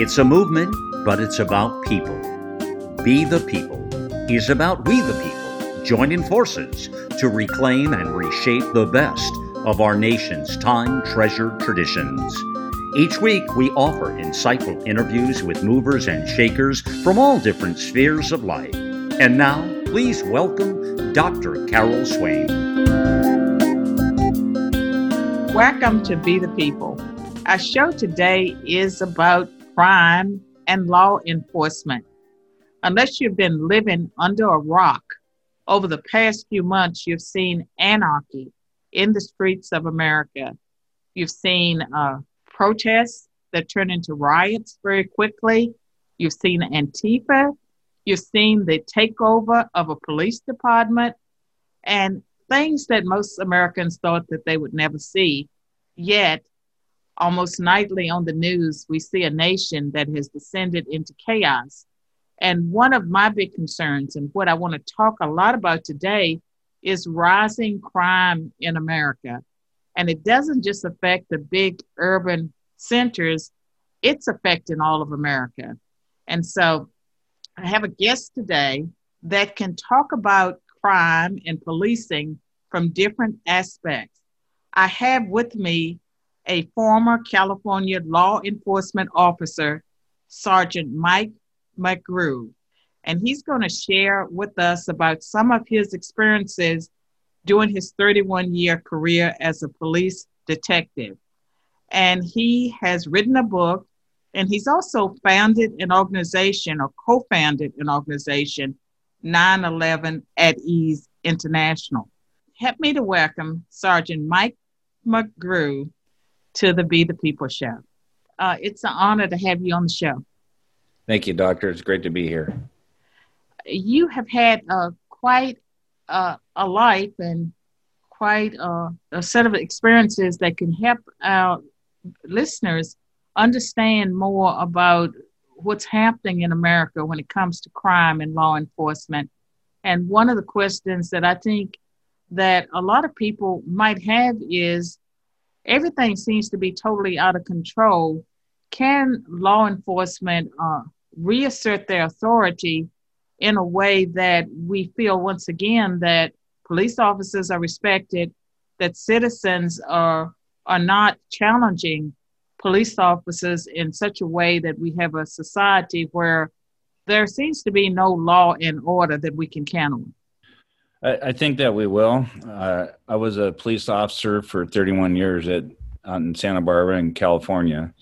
It's a movement, but it's about people. Be the People is about we the people joining forces to reclaim and reshape the best of our nation's time treasured traditions. Each week, we offer insightful interviews with movers and shakers from all different spheres of life. And now, please welcome Dr. Carol Swain. Welcome to Be the People. Our show today is about crime and law enforcement. Unless you've been living under a rock over the past few months, you've seen anarchy in the streets of America. You've seen uh, protests that turn into riots very quickly. You've seen Antifa. You've seen the takeover of a police department and things that most Americans thought that they would never see. Yet, almost nightly on the news, we see a nation that has descended into chaos. And one of my big concerns, and what I want to talk a lot about today, is rising crime in America. And it doesn't just affect the big urban centers, it's affecting all of America. And so I have a guest today that can talk about crime and policing from different aspects. I have with me a former California law enforcement officer, Sergeant Mike McGrew. And he's going to share with us about some of his experiences during his 31 year career as a police detective. And he has written a book, and he's also founded an organization or co founded an organization, 9 11 at Ease International. Help me to welcome Sergeant Mike McGrew to the Be the People show. Uh, it's an honor to have you on the show. Thank you, Doctor. It's great to be here. You have had uh, quite uh, a life and quite a, a set of experiences that can help our listeners understand more about what's happening in America when it comes to crime and law enforcement. And one of the questions that I think that a lot of people might have is everything seems to be totally out of control. Can law enforcement uh, reassert their authority in a way that we feel once again that police officers are respected, that citizens are are not challenging police officers in such a way that we have a society where there seems to be no law and order that we can count on. I, I think that we will. Uh, I was a police officer for 31 years at out in Santa Barbara in California,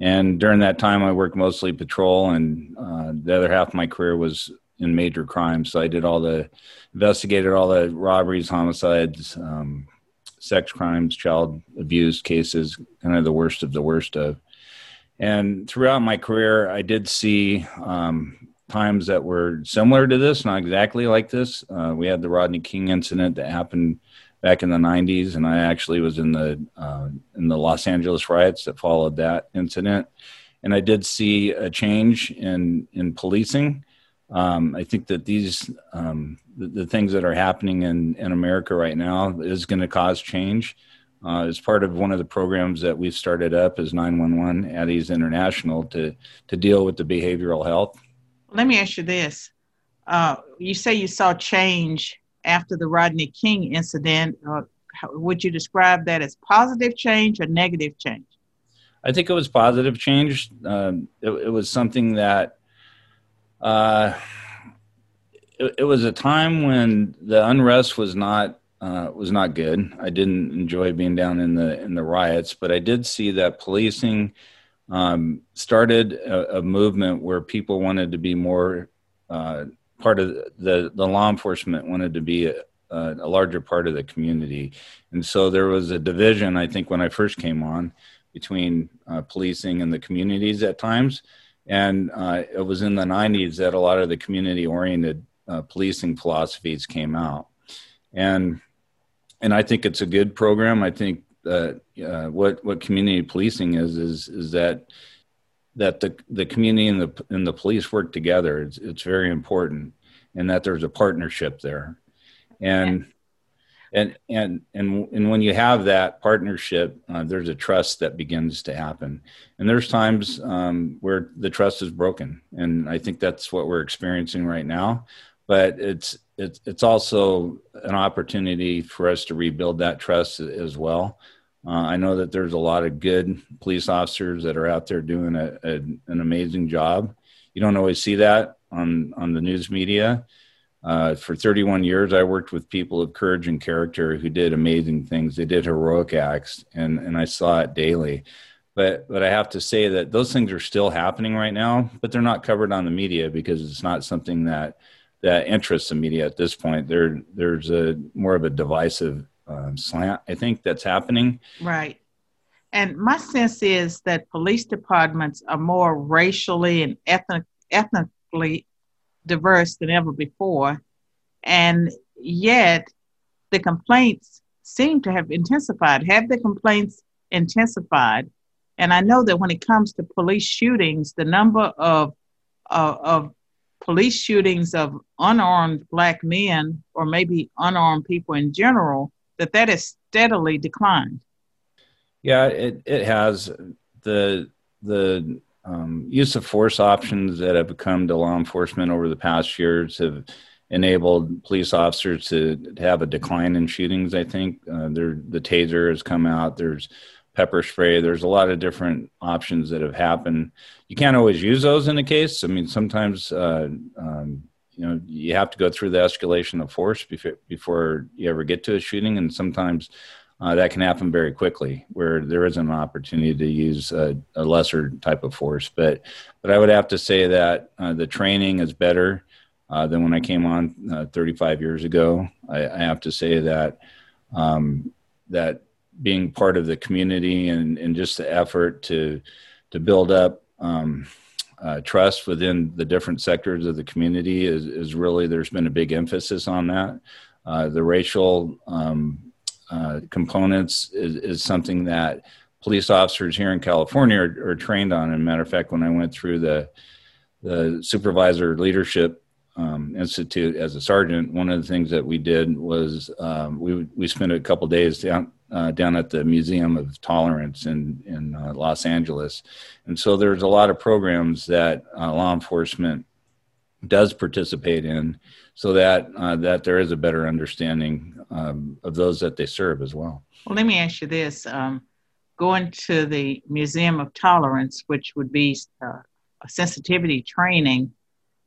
and during that time, I worked mostly patrol, and uh, the other half of my career was in major crimes. So I did all the investigated all the robberies, homicides, um, sex crimes, child abuse cases, kind of the worst of the worst of. And throughout my career, I did see um, times that were similar to this, not exactly like this. Uh, we had the Rodney King incident that happened back in the 90s, and I actually was in the uh, in the Los Angeles riots that followed that incident. And I did see a change in in policing. Um, I think that these um, the, the, things that are happening in in America right now is going to cause change. Uh, as part of one of the programs that we've started up is 911 at Ease International to to deal with the behavioral health let me ask you this. Uh, you say you saw change after the Rodney King incident. Uh, how, would you describe that as positive change or negative change? I think it was positive change. Uh, it, it, was something that uh, it, it, was a time when the unrest was not uh, was not good. I didn't enjoy being down in the in the riots, but I did see that policing um, started a, a, movement where people wanted to be more uh, part of the, the law enforcement wanted to be a, a, larger part of the community. And so there was a division, I think, when I first came on between uh, policing and the communities at times. And uh, it was in the 90s that a lot of the community oriented uh, policing philosophies came out. And and I think it's a good program. I think uh, uh, what what community policing is is is that that the the community and the and the police work together. It's it's very important, and that there's a partnership there. And and and and and when you have that partnership, uh, there's a trust that begins to happen. And there's times um, where the trust is broken, and I think that's what we're experiencing right now. But it's it's it's also an opportunity for us to rebuild that trust as well. Uh, I know that there's a lot of good police officers that are out there doing a, a, an amazing job. You don't always see that on on the news media uh, for 31 years, I worked with people of courage and character who did amazing things. They did heroic acts, and and I saw it daily. But but I have to say that those things are still happening right now, but they're not covered on the media because it's not something that that interests the media at this point. There there's a more of a divisive um, slant, I think, that's happening. Right. And my sense is that police departments are more racially and ethnic, ethnically diverse than ever before. And yet, the complaints seem to have intensified. Have the complaints intensified? And I know that when it comes to police shootings, the number of uh, of police shootings of unarmed black men, or maybe unarmed people in general, that that has steadily declined. Yeah, it it has the the um, use of force options that have come to law enforcement over the past years have enabled police officers to, have a decline in shootings. I think uh, there, the taser has come out. There's pepper spray. There's a lot of different options that have happened. You can't always use those in a case. I mean, sometimes uh, um, you know you have to go through the escalation of force before before you ever get to a shooting, and sometimes uh, that can happen very quickly where there isn't an opportunity to use a, a lesser type of force. But, but I would have to say that uh, the training is better uh, than when I came on uh, 35 years ago. I, I, have to say that um, that being part of the community and, and just the effort to to build up um, uh, trust within the different sectors of the community is, is really there's been a big emphasis on that. Uh, the racial um, uh, components is, is, something that police officers here in California are, are trained on. And matter of fact, when I went through the the supervisor leadership um, institute as a sergeant, one of the things that we did was um, we we spent a couple days down uh, down at the Museum of Tolerance in in uh, Los Angeles, and so there's a lot of programs that uh, law enforcement does participate in, so that uh, that there is a better understanding um, of those that they serve as well. Well, let me ask you this: um, going to the Museum of Tolerance, which would be uh, a sensitivity training,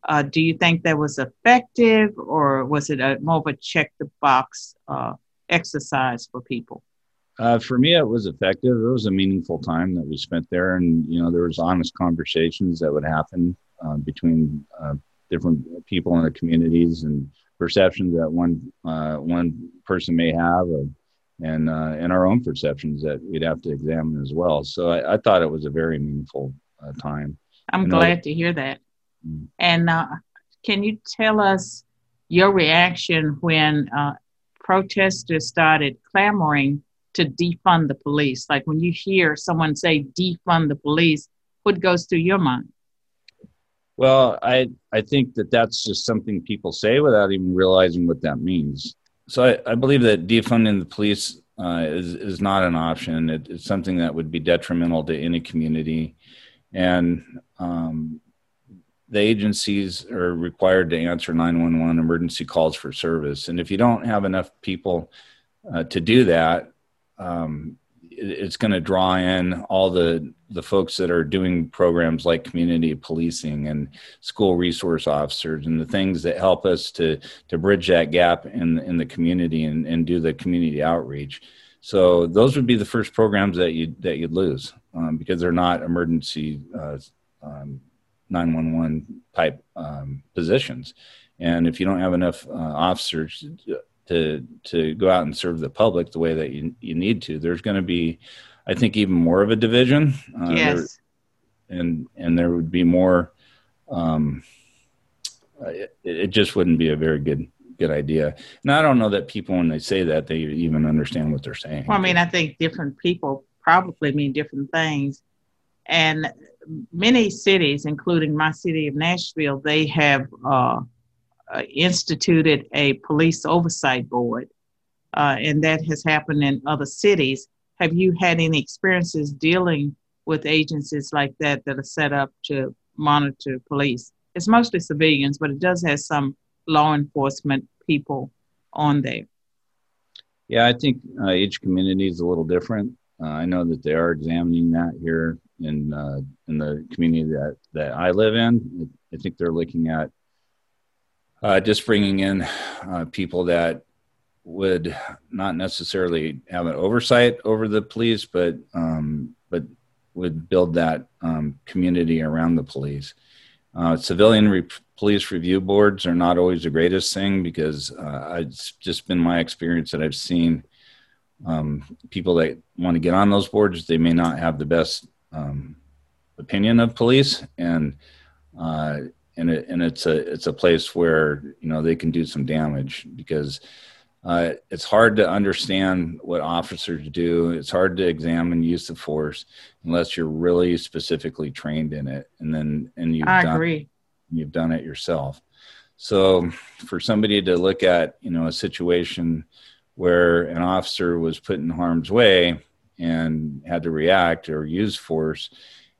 uh, do you think that was effective, or was it a more of a check the box exercise for people? Uh, for me, it was effective. It was a meaningful time that we spent there, and you know there was honest conversations that would happen uh, between different people in the communities and perceptions that one uh, one person may have, of, and uh, and our own perceptions that we'd have to examine as well. So I, I thought it was a very meaningful uh, time. I'm glad to hear that. Mm-hmm. And uh, can you tell us your reaction when uh, protesters started clamoring to defund the police? Like when you hear someone say defund the police, what goes through your mind? Well, I I think that that's just something people say without even realizing what that means. So I, I believe that defunding the police uh, is is not an option. It, it's something that would be detrimental to any community, and um, the agencies are required to answer 911 emergency calls for service. And if you don't have enough people uh, to do that, um, it's going to draw in all the the folks that are doing programs like community policing and school resource officers and the things that help us to to bridge that gap in in the community and, and do the community outreach. So those would be the first programs that you that you'd lose um, because they're not emergency uh, um, 911 type um, positions. And if you don't have enough uh, officers to to go out and serve the public the way that you you need to. There's going to be, I think, even more of a division. Uh, yes. There, and and there would be more. Um, it, it just wouldn't be a very good good idea. And I don't know that people, when they say that, they even understand what they're saying. Well, I mean, I think different people probably mean different things. And many cities, including my city of Nashville, they have uh, uh, instituted a police oversight board. uh, and that has happened in other cities. Have you had any experiences dealing with agencies like that that are set up to monitor police? It's mostly civilians, but it does have some law enforcement people on there. Yeah, I think uh, each community is a little different. Uh, I know that they are examining that here in uh, in the community that that I live in. I think they're looking at uh, just bringing in uh, people that would not necessarily have an oversight over the police, but um, but would build that um, community around the police. Uh, civilian re- police review boards are not always the greatest thing because uh, it's just been my experience that I've seen um, people that want to get on those boards, they may not have the best um, opinion of police, and uh, and it, and it's a it's a place where you know they can do some damage because uh, it's hard to understand what officers do. It's hard to examine use of force unless you're really specifically trained in it, and then and you've I done, agree. You've done it yourself. So for somebody to look at you know a situation where an officer was put in harm's way and had to react or use force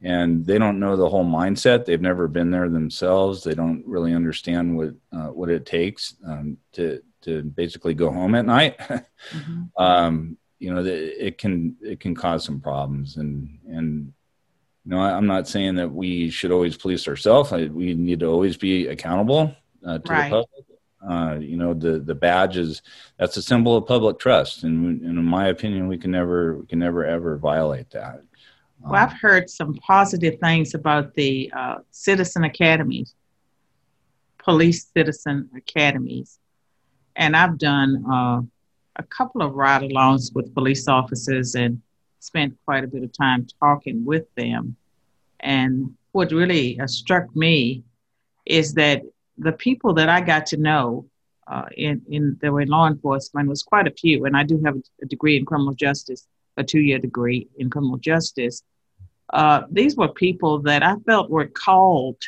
and they don't know the whole mindset. They've never been there themselves. They don't really understand what uh, what it takes um, to to basically go home at night. Mm-hmm. um, you know it can it can cause some problems. And and you know I, am not saying that we should always police ourselves. We need to always be accountable uh, to right. the public. Uh, you know, the the badge is that's a symbol of public trust, and, and, in my opinion, we can never we can never ever violate that. Well, I've heard some positive things about the uh, citizen academies, police citizen academies, and I've done uh, a couple of ride-alongs with police officers and spent quite a bit of time talking with them. And what really uh, struck me is that the people that I got to know uh, in, in that were in law enforcement was quite a few, and I do have a degree in criminal justice, a two-year degree in criminal justice. Uh, these were people that I felt were called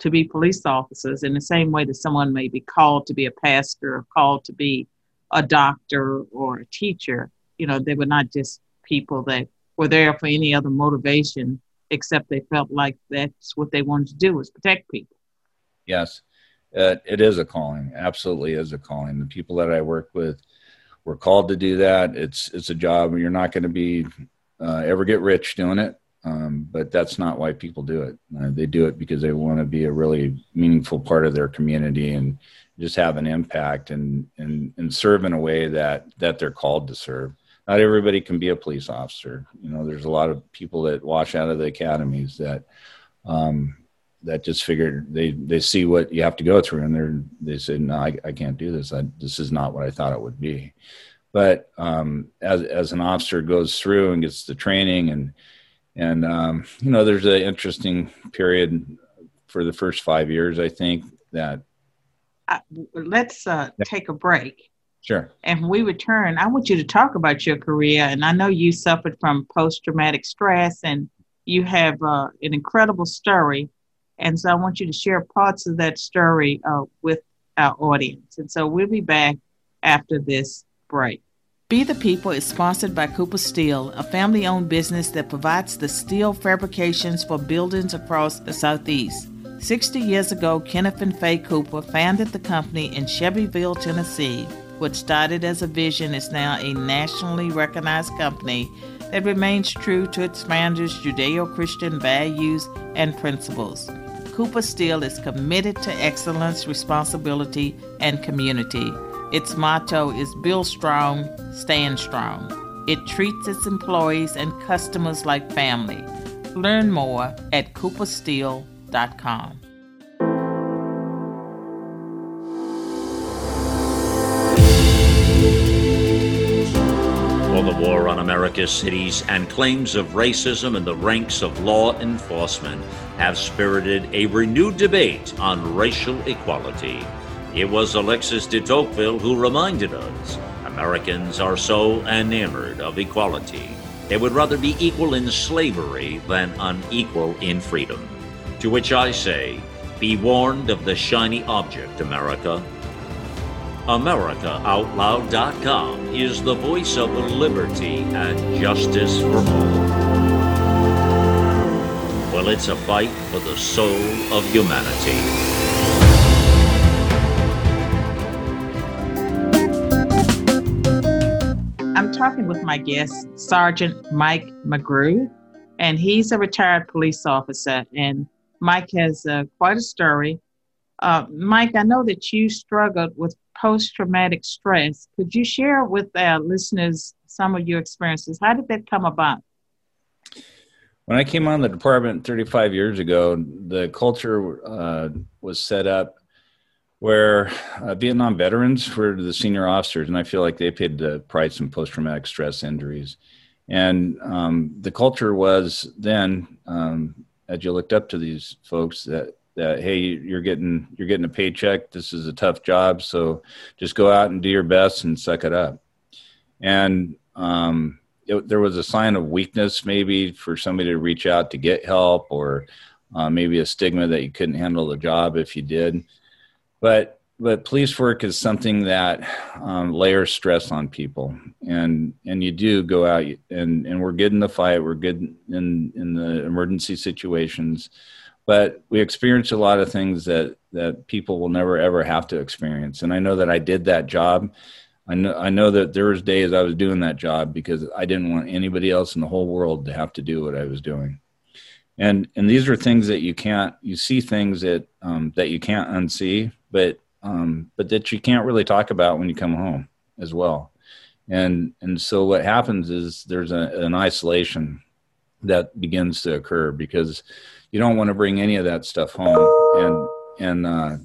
to be police officers in the same way that someone may be called to be a pastor or called to be a doctor or a teacher. You know, they were not just people that were there for any other motivation except they felt like that's what they wanted to do was protect people. Yes it, it is a calling absolutely is a calling the people that i work with were called to do that it's it's a job you're not going to be uh, ever get rich doing it um, but that's not why people do it. Uh, they do it because they want to be a really meaningful part of their community and just have an impact and and and serve in a way that that they're called to serve. Not everybody can be a police officer. You know there's a lot of people that wash out of the academies that um, that just figured they they see what you have to go through and they're they said no I, I can't do this. I, this is not what I thought it would be. But um, as as an officer goes through and gets the training and and um, you know there's an interesting period for the first five years I think that uh, let's uh, take a break. Sure. And when we return I want you to talk about your career. And I know you suffered from post traumatic stress and you have uh, an incredible story. And so I want you to share parts of that story uh, with our audience. And so we'll be back after this break. Be the People is sponsored by Cooper Steel, a family owned business that provides the steel fabrications for buildings across the Southeast. 60 years ago, Kenneth and Faye Cooper founded the company in Shelbyville, Tennessee. What started as a vision is now a nationally recognized company that remains true to its founders' Judeo Christian values and principles. Cooper Steel is committed to excellence, responsibility, and community. Its motto is Build Strong, Stand Strong. It treats its employees and customers like family. Learn more at coopersteel.com. For the war on America's cities and claims of racism in the ranks of law enforcement have spirited a renewed debate on racial equality. It was Alexis de Tocqueville who reminded us Americans are so enamored of equality, they would rather be equal in slavery than unequal in freedom. To which I say, be warned of the shiny object, America. AmericaOutloud.com is the voice of liberty and justice for all. Well, it's a fight for the soul of humanity. Talking with my guest, Sergeant Mike McGrew, and he's a retired police officer. And Mike has uh, quite a story. Uh, Mike, I know that you struggled with post traumatic stress. Could you share with our listeners some of your experiences? How did that come about? When I came on the department 35 years ago, the culture uh, was set up where uh, Vietnam veterans were the senior officers, and I feel like they paid the price in post traumatic stress injuries. And um, the culture was then, um, as you looked up to these folks, that that hey you're getting you're getting a paycheck. This is a tough job so just go out and do your best and suck it up. And um, it, there was a sign of weakness maybe for somebody to reach out to get help or uh, maybe a stigma that you couldn't handle the job if you did but but police work is something that um, layers stress on people. And and you do go out and and we're good in the fight we're good in in the emergency situations. But we experience a lot of things that that people will never ever have to experience. And i know that i did that job. I know i know that there was days i was doing that job because i didn't want anybody else in the whole world to have to do what i was doing and and these are things that you can't you see things that um, that you can't unsee but um, but that you can't really talk about when you come home as well and and so what happens is there's a, an isolation that begins to occur because you don't want to bring any of that stuff home. And and uh,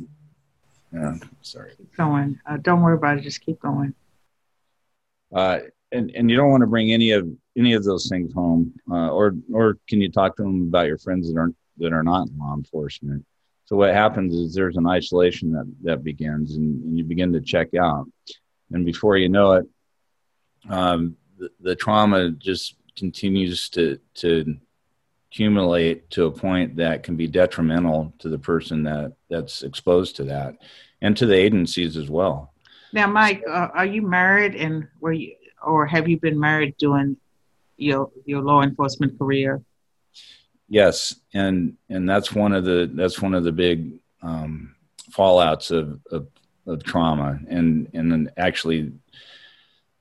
yeah, sorry. Keep going. Uh, don't worry about it. Just keep going. Uh, and and you don't want to bring any of any of those things home, uh, or or can you talk to them about your friends that aren't that are not in law enforcement? So what happens is there's an isolation that that begins, and, and you begin to check out, and before you know it, um, the, the trauma just continues to to accumulate to a point that can be detrimental to the person that that's exposed to that and to the agencies as well now mike uh, are you married and were you or have you been married doing your your law enforcement career yes and and that's one of the that's one of the big um, fallouts of, of of trauma and and then actually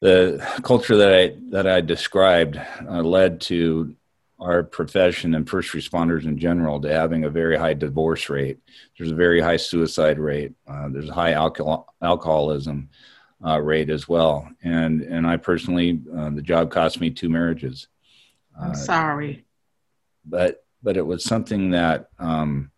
the culture that I that I described uh, led to our profession and first responders in general to having a very high divorce rate. There's a very high suicide rate. Uh, there's high alcohol, alcoholism uh, rate as well. And and I personally, uh, the job cost me two marriages. I'm uh, sorry, but but it was something that um,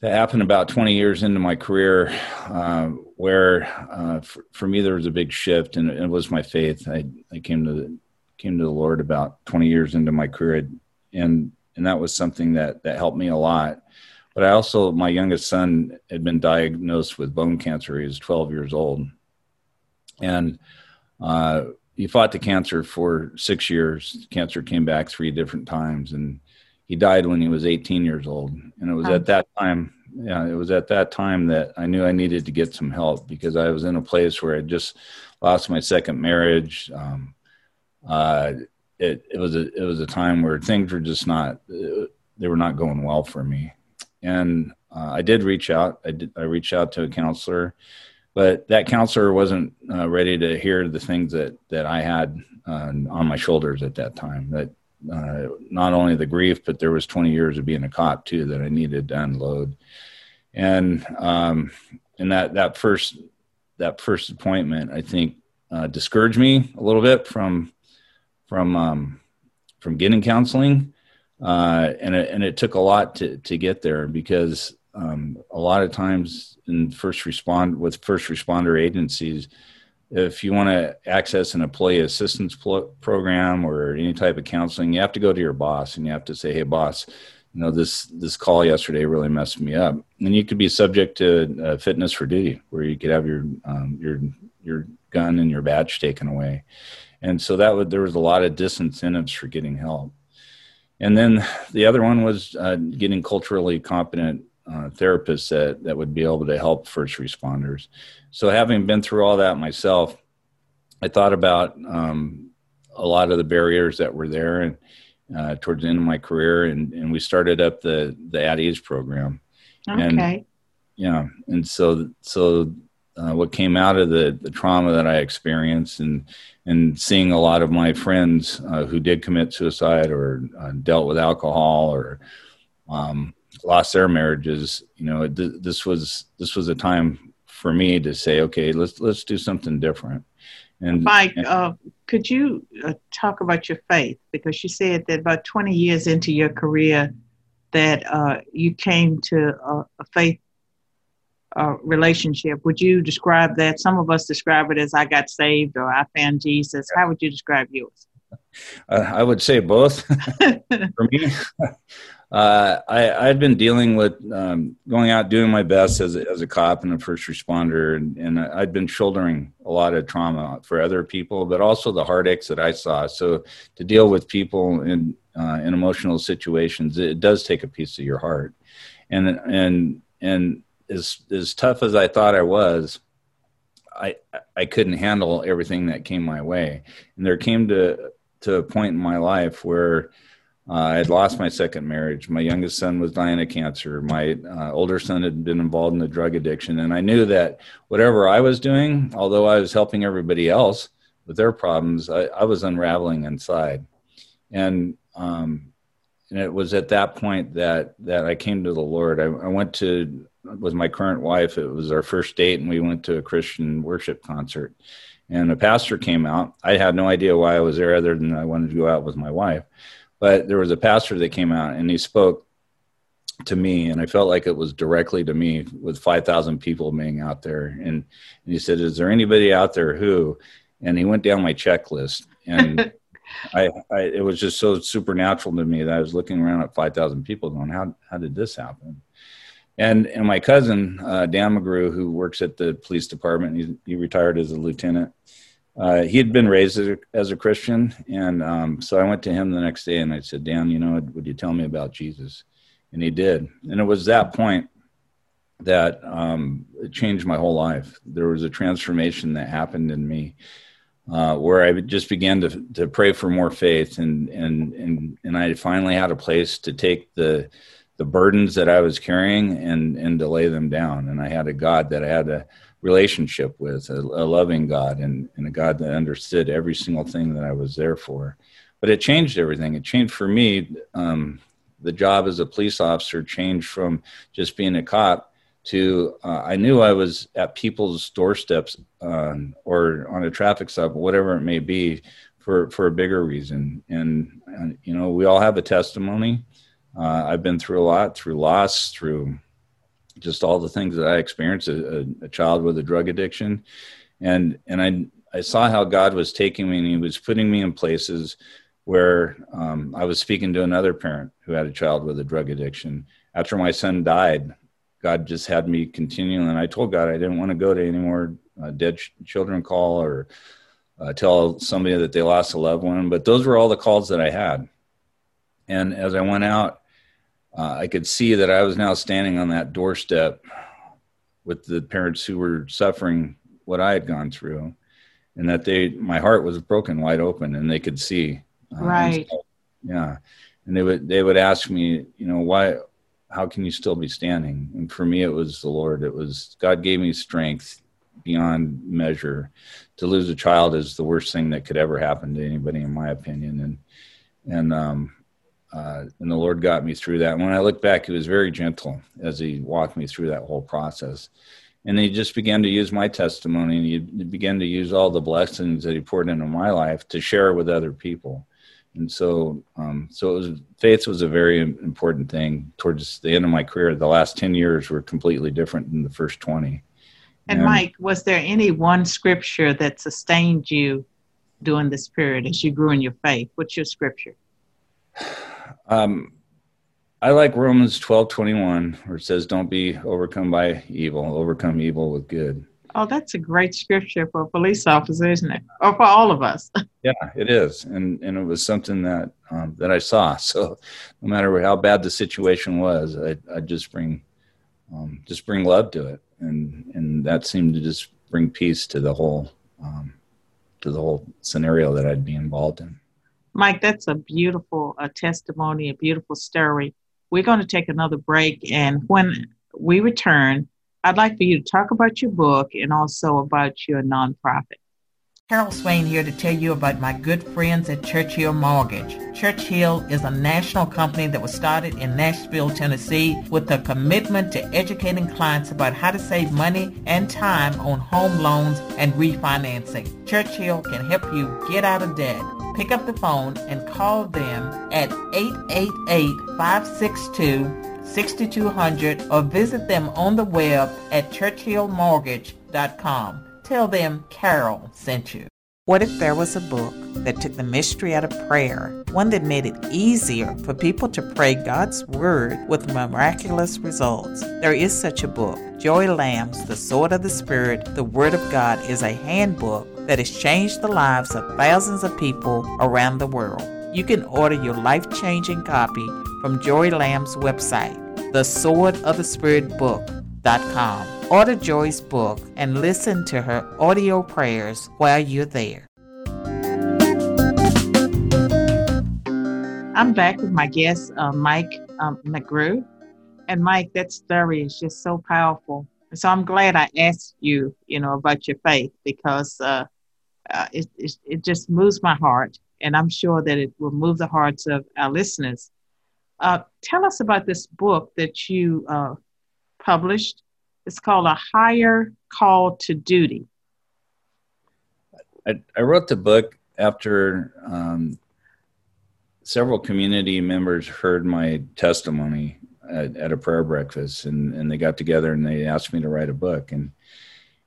that happened about 20 years into my career, uh, where uh, for, for, me there was a big shift, and it was my faith. I I came to the came to the Lord about 20 years into my career, and and that was something that that helped me a lot. But I also, my youngest son had been diagnosed with bone cancer. He was 12 years old, and uh, he fought the cancer for six years. Cancer came back three different times, and he died when he was 18 years old. And it was at that time, yeah, it was at that time that I knew I needed to get some help because I was in a place where I just lost my second marriage. Um, uh, it, it was a it was a time where things were just not they were not going well for me, and uh, I did reach out. I did I reached out to a counselor, but that counselor wasn't uh, ready to hear the things that that I had uh, on my shoulders at that time. That uh, not only the grief, but there was 20 years of being a cop too that I needed to unload, and um, and that that first that first appointment I think uh, discouraged me a little bit from from um, from getting counseling, uh, and it, and it took a lot to to get there because um, a lot of times in first respond with first responder agencies, if you want to access an employee assistance program or any type of counseling, you have to go to your boss and you have to say, "Hey, boss." You know this this call yesterday really messed me up, and you could be subject to uh, fitness for duty, where you could have your um, your your gun and your badge taken away and so that would there was a lot of disincentives for getting help and then the other one was uh, getting culturally competent uh, therapists that, that would be able to help first responders. So, having been through all that myself, I thought about um, a lot of the barriers that were there and uh, towards the end of my career, and, and we started up the the At Ease program. Okay. And, yeah, and so so uh, what came out of the the trauma that I experienced, and and seeing a lot of my friends uh, who did commit suicide or uh, dealt with alcohol or um, lost their marriages, you know, th- this was this was a time for me to say, okay, let's let's do something different. And Mike, and, uh, could you uh, talk about your faith? Because you said that about 20 years into your career, that uh, you came to a, a faith uh, relationship. Would you describe that? Some of us describe it as I got saved or I found Jesus. How would you describe yours? Uh, I would say both. For me, uh, I, I'd been dealing with um, going out doing my best as a, as a cop and a first responder, and, and I'd been shouldering a lot of trauma for other people, but also the heartaches that I saw. So to deal with people in uh, in emotional situations, it does take a piece of your heart, and and and as as tough as I thought I was, I I couldn't handle everything that came my way, and there came to to a point in my life where uh, I had lost my second marriage. My youngest son was dying of cancer. My uh, older son had been involved in the drug addiction. And I knew that whatever I was doing, although I was helping everybody else with their problems, I, I was unraveling inside. And, um, and it was at that point that, that I came to the Lord. I, I went to, with my current wife, it was our first date, and we went to a Christian worship concert. And a pastor came out. I had no idea why I was there other than I wanted to go out with my wife but there was a pastor that came out and he spoke to me and i felt like it was directly to me with 5000 people being out there. And, and, he said is there anybody out there who and he went down my checklist. And I, I, it was just so supernatural to me that i was looking around at 5000 people going how, how did this happen? And and my cousin uh, dan mcgrew who works at the police department he, he retired as a lieutenant uh, he had been raised as a, as a Christian, and um, so I went to him the next day and I said, "Dan, you know, would you tell me about Jesus?" And he did, and it was that point that um, it changed my whole life. There was a transformation that happened in me uh, where I just began to to pray for more faith, and and and and I finally had a place to take the the burdens that I was carrying and and to lay them down, and I had a God that I had to relationship with, a, a loving God and, and, a God that understood every single thing that I was there for. But it changed everything. It changed for me. Um, the job as a police officer changed from just being a cop to uh, I knew I was at people's doorsteps um, or on a traffic stop, whatever it may be, for for a bigger reason. And, and you know, we all have a testimony. Uh, I've been through a lot, through loss, through just all the things that I experienced, a, a, child with a drug addiction, and and I I saw how God was taking me and He was putting me in places where um, I was speaking to another parent who had a child with a drug addiction. After my son died, God just had me continue, and I told God I didn't want to go to any more uh, dead ch- children call or uh, tell somebody that they lost a loved one. But those were all the calls that I had. And as I went out uh, I could see that I was now standing on that doorstep with the parents who were suffering what I had gone through, and that they my heart was broken wide open, and they could see. Uh, right. So, yeah, and they would they would ask me, you know, why, how can you still be standing? And for me, it was the Lord. It was God gave me strength beyond measure. To lose a child is the worst thing that could ever happen to anybody, in my opinion, and and um, uh, and the Lord got me through that. And when I look back, He was very gentle as He walked me through that whole process. And He just began to use my testimony and He began to use all the blessings that He poured into my life to share with other people. And so, um, so it was faith was a very important thing towards the end of my career. The last 10 years were completely different than the first 20. And, and Mike, was there any one scripture that sustained you during this period as you grew in your faith? What's your scripture? Um, I like Romans twelve twenty one, where it says, "Don't be overcome by evil; overcome evil with good." Oh, that's a great scripture for a police officer, isn't it? Or for all of us. yeah, it is, and and it was something that um, that I saw. So, no matter how bad the situation was, I I just bring um, just bring love to it, and and that seemed to just bring peace to the whole um, to the whole scenario that I'd be involved in. Mike, that's a beautiful testimony, a beautiful story. We're going to take another break, and when we return, I'd like for you to talk about your book and also about your nonprofit. Carol Swain here to tell you about my good friends at Churchill Mortgage. Churchill is a national company that was started in Nashville, Tennessee with a commitment to educating clients about how to save money and time on home loans and refinancing. Churchill can help you get out of debt. Pick up the phone and call them at 888-562-6200 or visit them on the web at churchillmortgage.com. Tell them Carol sent you. What if there was a book that took the mystery out of prayer, one that made it easier for people to pray God's Word with miraculous results? There is such a book. Joy Lamb's The Sword of the Spirit, The Word of God is a handbook that has changed the lives of thousands of people around the world. You can order your life changing copy from Joy Lamb's website, The Sword of the Spirit Book.com. Order Joy's book and listen to her audio prayers while you're there. I'm back with my guest, uh, Mike um, McGrew. And Mike, that story is just so powerful. So I'm glad I asked you, you know, about your faith because uh, uh, it, it, it just moves my heart. And I'm sure that it will move the hearts of our listeners. Uh, tell us about this book that you uh, published it's called A Higher Call to Duty. I, I wrote the book after um, several community members heard my testimony at, at, a prayer breakfast, and, and they got together and they asked me to write a book. And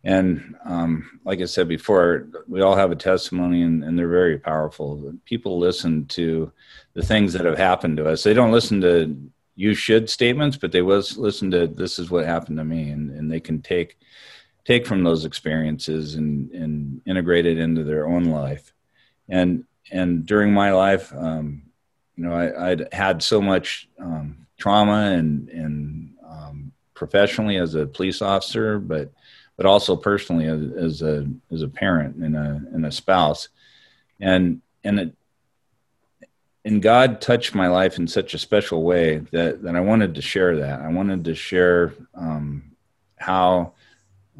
and um, like I said before, we all have a testimony, and, and they're very powerful. People listen to the things that have happened to us. They don't listen to you should statements, but they was listen to this is what happened to me, and, and they can take take from those experiences and and integrate it into their own life. And and during my life, um, you know, I, would had so much um, trauma and and um, professionally as a police officer, but but also personally as, as a as a parent and a and a spouse, and and it and God touched my life in such a special way that, that I wanted to share that. I wanted to share um, how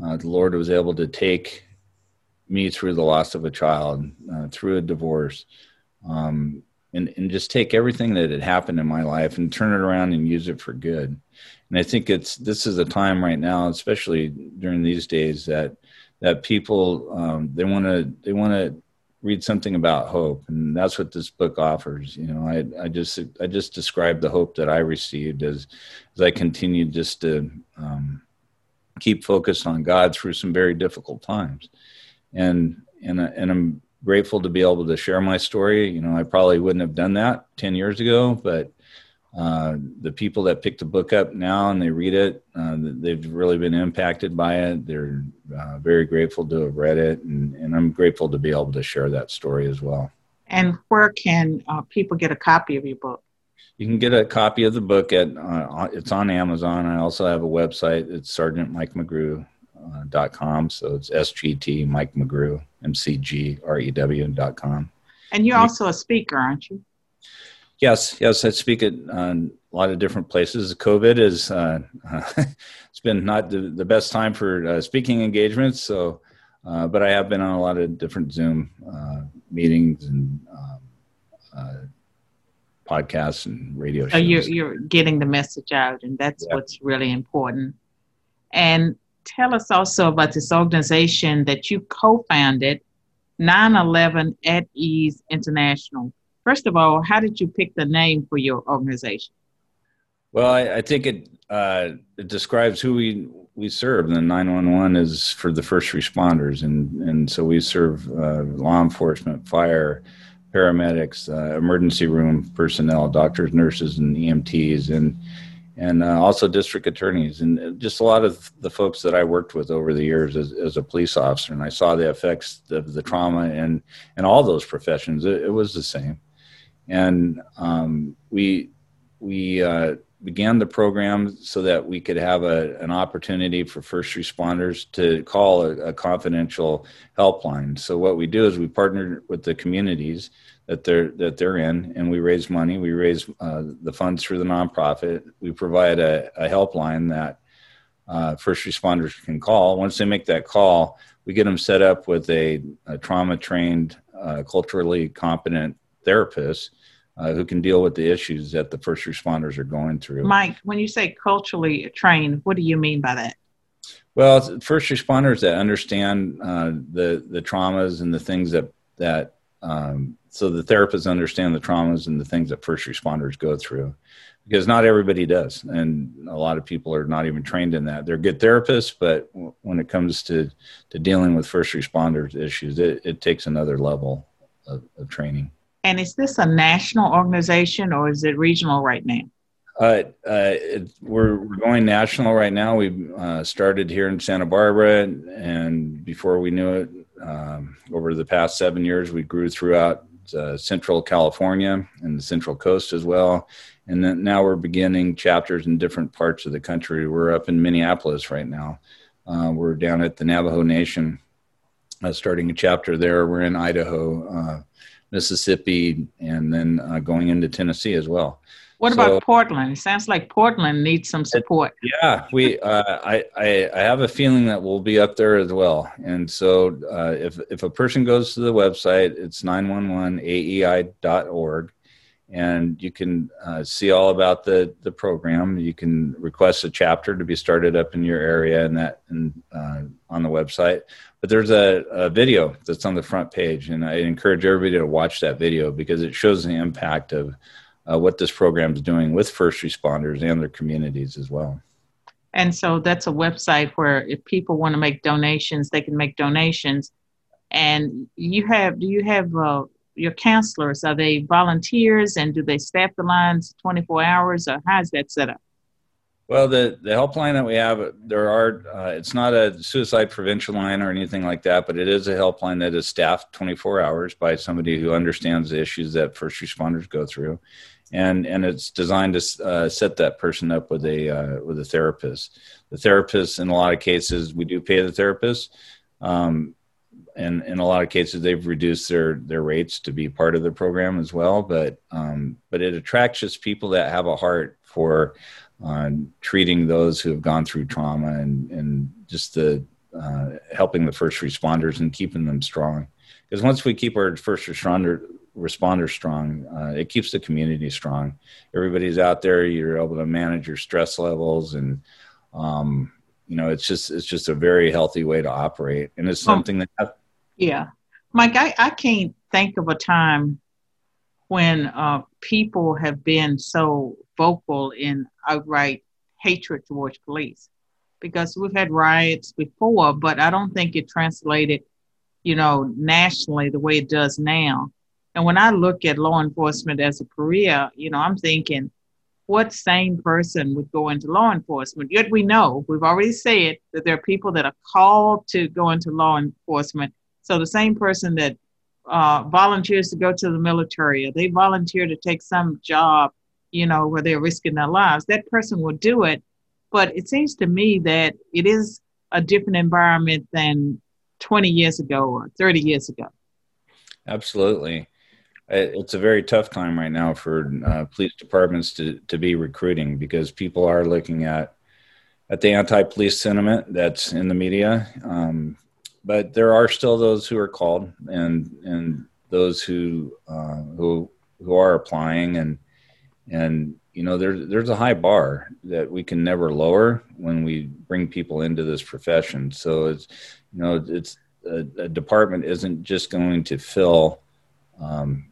uh, the Lord was able to take me through the loss of a child, uh, through a divorce, um, and, and just take everything that had happened in my life and turn it around and use it for good. And I think it's this is a time right now, especially during these days, that that people um, they want to they want to read something about hope. And that's what this book offers you know. I i just i just described the hope that i received as as i continued just to um, keep focused on god through some very difficult times. And and and i'm grateful to be able to share my story you know i probably wouldn't have done that 10 years ago but uh, the people that pick the book up now and they read it, uh, they've really been impacted by it. They're uh, very grateful to have read it, and, and, I'm grateful to be able to share that story as well. And where can uh, people get a copy of your book? You can get a copy of the book at uh, it's on Amazon. I also have a website. It's sergeantmikemcgrew.com. So it's SGT Mike McGrew, M C G R E W dot com. And you're also a speaker, aren't you? Yes, yes, I speak at uh, a lot of different places. COVID is uh, it's been not the, the best time for uh, speaking engagements. So, uh, but I have been on a lot of different Zoom uh, meetings and um, uh, podcasts and radio shows. So you're you're getting the message out, and that's what's really important. And tell us also about this organization that you co-founded, 9/11 at Ease International First of all, how did you pick the name for your organization? Well, I, I think it uh, it describes who we we serve. The nine one one is for the first responders, and and so we serve uh, law enforcement, fire, paramedics, uh, emergency room personnel, doctors, nurses, and EMTs, and and uh, also district attorneys, and just a lot of the folks that I worked with over the years as, as a police officer, and I saw the effects of the trauma and and all those professions. It, it was the same and um, we we uh, began the program so that we could have a, an opportunity for first responders to call a, a, confidential helpline. So what we do is we partner with the communities that they're that they're in, and we raise money. We raise uh, the funds through the nonprofit. We provide a, a helpline that uh, first responders can call. Once they make that call, we get them set up with a, trauma trained, uh, culturally competent therapist uh, who can deal with the issues that the first responders are going through. Mike, when you say culturally trained, what do you mean by that? Well, first responders that understand uh, the the traumas and the things that that um, so the therapists understand the traumas and the things that first responders go through because not everybody does and a lot of people are not even trained in that they're good therapists but when it comes to to dealing with first responders issues it, it takes another level of, of training and is this a national organization or is it regional right now? Uh, uh, it, we're, we're going national right now. We uh, started here in Santa Barbara, and, and before we knew it, um, over the past seven years, we grew throughout uh, Central California and the Central Coast as well. And then now we're beginning chapters in different parts of the country. We're up in Minneapolis right now. Uh, we're down at the Navajo Nation, uh, starting a chapter there. We're in Idaho Mississippi, and then uh, going into Tennessee as well. What so, about Portland? It sounds like Portland needs some support. It, yeah, we. Uh, I, I, I have a feeling that we'll be up there as well. And so, uh, if if a person goes to the website, it's 911aei.org, and you can uh, see all about the the program. You can request a chapter to be started up in your area, and that and uh, on the website. But there's a, a, video that's on the front page, and I encourage everybody to watch that video because it shows the impact of uh, what this program is doing with first responders and their communities as well. And so that's a website where if people want to make donations, they can make donations. And you have, do you have uh, your counselors? Are they volunteers and do they staff the lines 24 hours or how's that set up? Well, the, the helpline that we have, there are, uh, it's not a suicide prevention line or anything like that, but it is a helpline that is staffed 24 hours by somebody who understands the issues that first responders go through. And, and it's designed to uh, set that person up with a, uh, with a therapist. The therapist, in a lot of cases, we do pay the therapist. Um, and in a lot of cases, they've reduced their, their rates to be part of the program as well. But, um, but it attracts just people that have a heart for on treating those who have gone through trauma and, and just the uh, helping the first responders and keeping them strong. Because once we keep our first responder responders strong, uh, it keeps the community strong. Everybody's out there. You're able to manage your stress levels, and um, you know it's just it's just a very healthy way to operate, and it's something that. Yeah, Mike, I, I can't think of a time when uh, people have been so vocal in outright hatred towards police because we've had riots before, but I don't think it translated, you know, nationally the way it does now. And when I look at law enforcement as a career, you know, I'm thinking, what sane person would go into law enforcement? Yet we know, we've already said that there are people that are called to go into law enforcement. So the same person that uh, volunteers to go to the military or they volunteer to take some job, you know, where they're risking their lives, that person will do it. But it seems to me that it is a different environment than 20 years ago or 30 years ago. Absolutely. It's a very tough time right now for uh, police departments to, to be recruiting because people are looking at at the anti-police sentiment that's in the media. Um, but there are still those who are called and and those who uh, who who are applying and and you know there's there's a high bar that we can never lower when we bring people into this profession so it's you know it's a, a department isn't just going to fill um,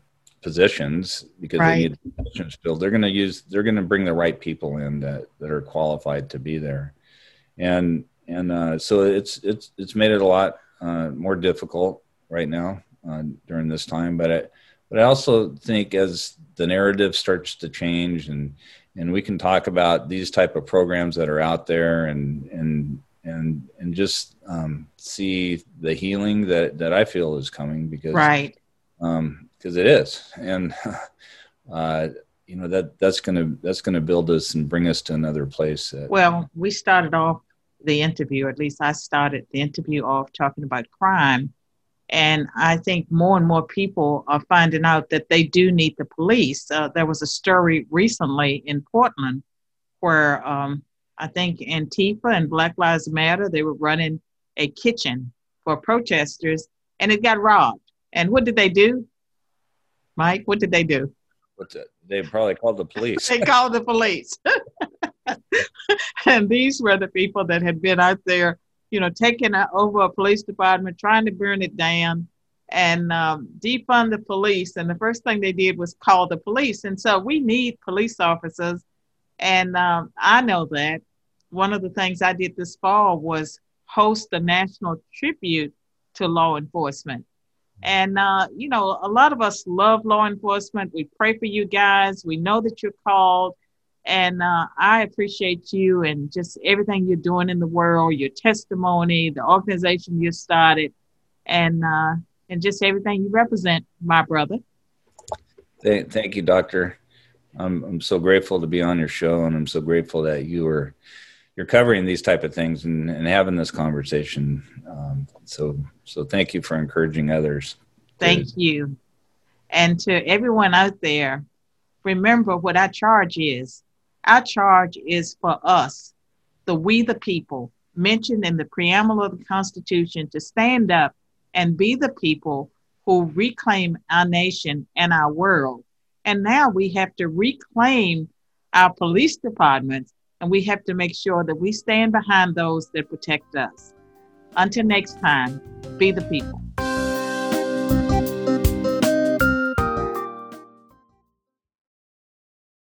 positions because right. they need positions filled they're going to use they're going to bring the right people in that that are qualified to be there and and uh, so it's it's it's made it a lot uh, more difficult right now uh, during this time. But I, but I also think as the narrative starts to change and and we can talk about these type of programs that are out there and and and and just um, see the healing that that I feel is coming because right because it is and uh, you know that that's gonna that's gonna build us and bring us to another place. That, Well, we started off the interview, at least I started the interview off talking about crime. And I think more and more people are finding out that they do need the police. Uh, there was a story recently in Portland where um, I think Antifa and Black Lives Matter, they were running a kitchen for protesters and it got robbed. And what did they do? Mike, what did they do? They probably called the police. they called the police. and these were the people that had been out there, you know, taking over a police department, trying to burn it down and um, defund the police. And the first thing they did was call the police. And so we need police officers. And um, I know that. One of the things I did this fall was host a national tribute to law enforcement. And, uh, you know, a lot of us love law enforcement. We pray for you guys. We know that you're called. And uh, I appreciate you and just everything you're doing in the world, your testimony, the organization you started, and uh, and just everything you represent, my brother. Thank, thank you, Doctor. I'm I'm so grateful to be on your show, and I'm so grateful that you are you're covering these type of things and, and having this conversation. Um, so so thank you for encouraging others. Thank you, and to everyone out there, remember what our charge is. Our charge is for us, the we the people, mentioned in the preamble of the Constitution, to stand up and be the people who reclaim our nation and our world. And now we have to reclaim our police departments and we have to make sure that we stand behind those that protect us. Until next time, be the people.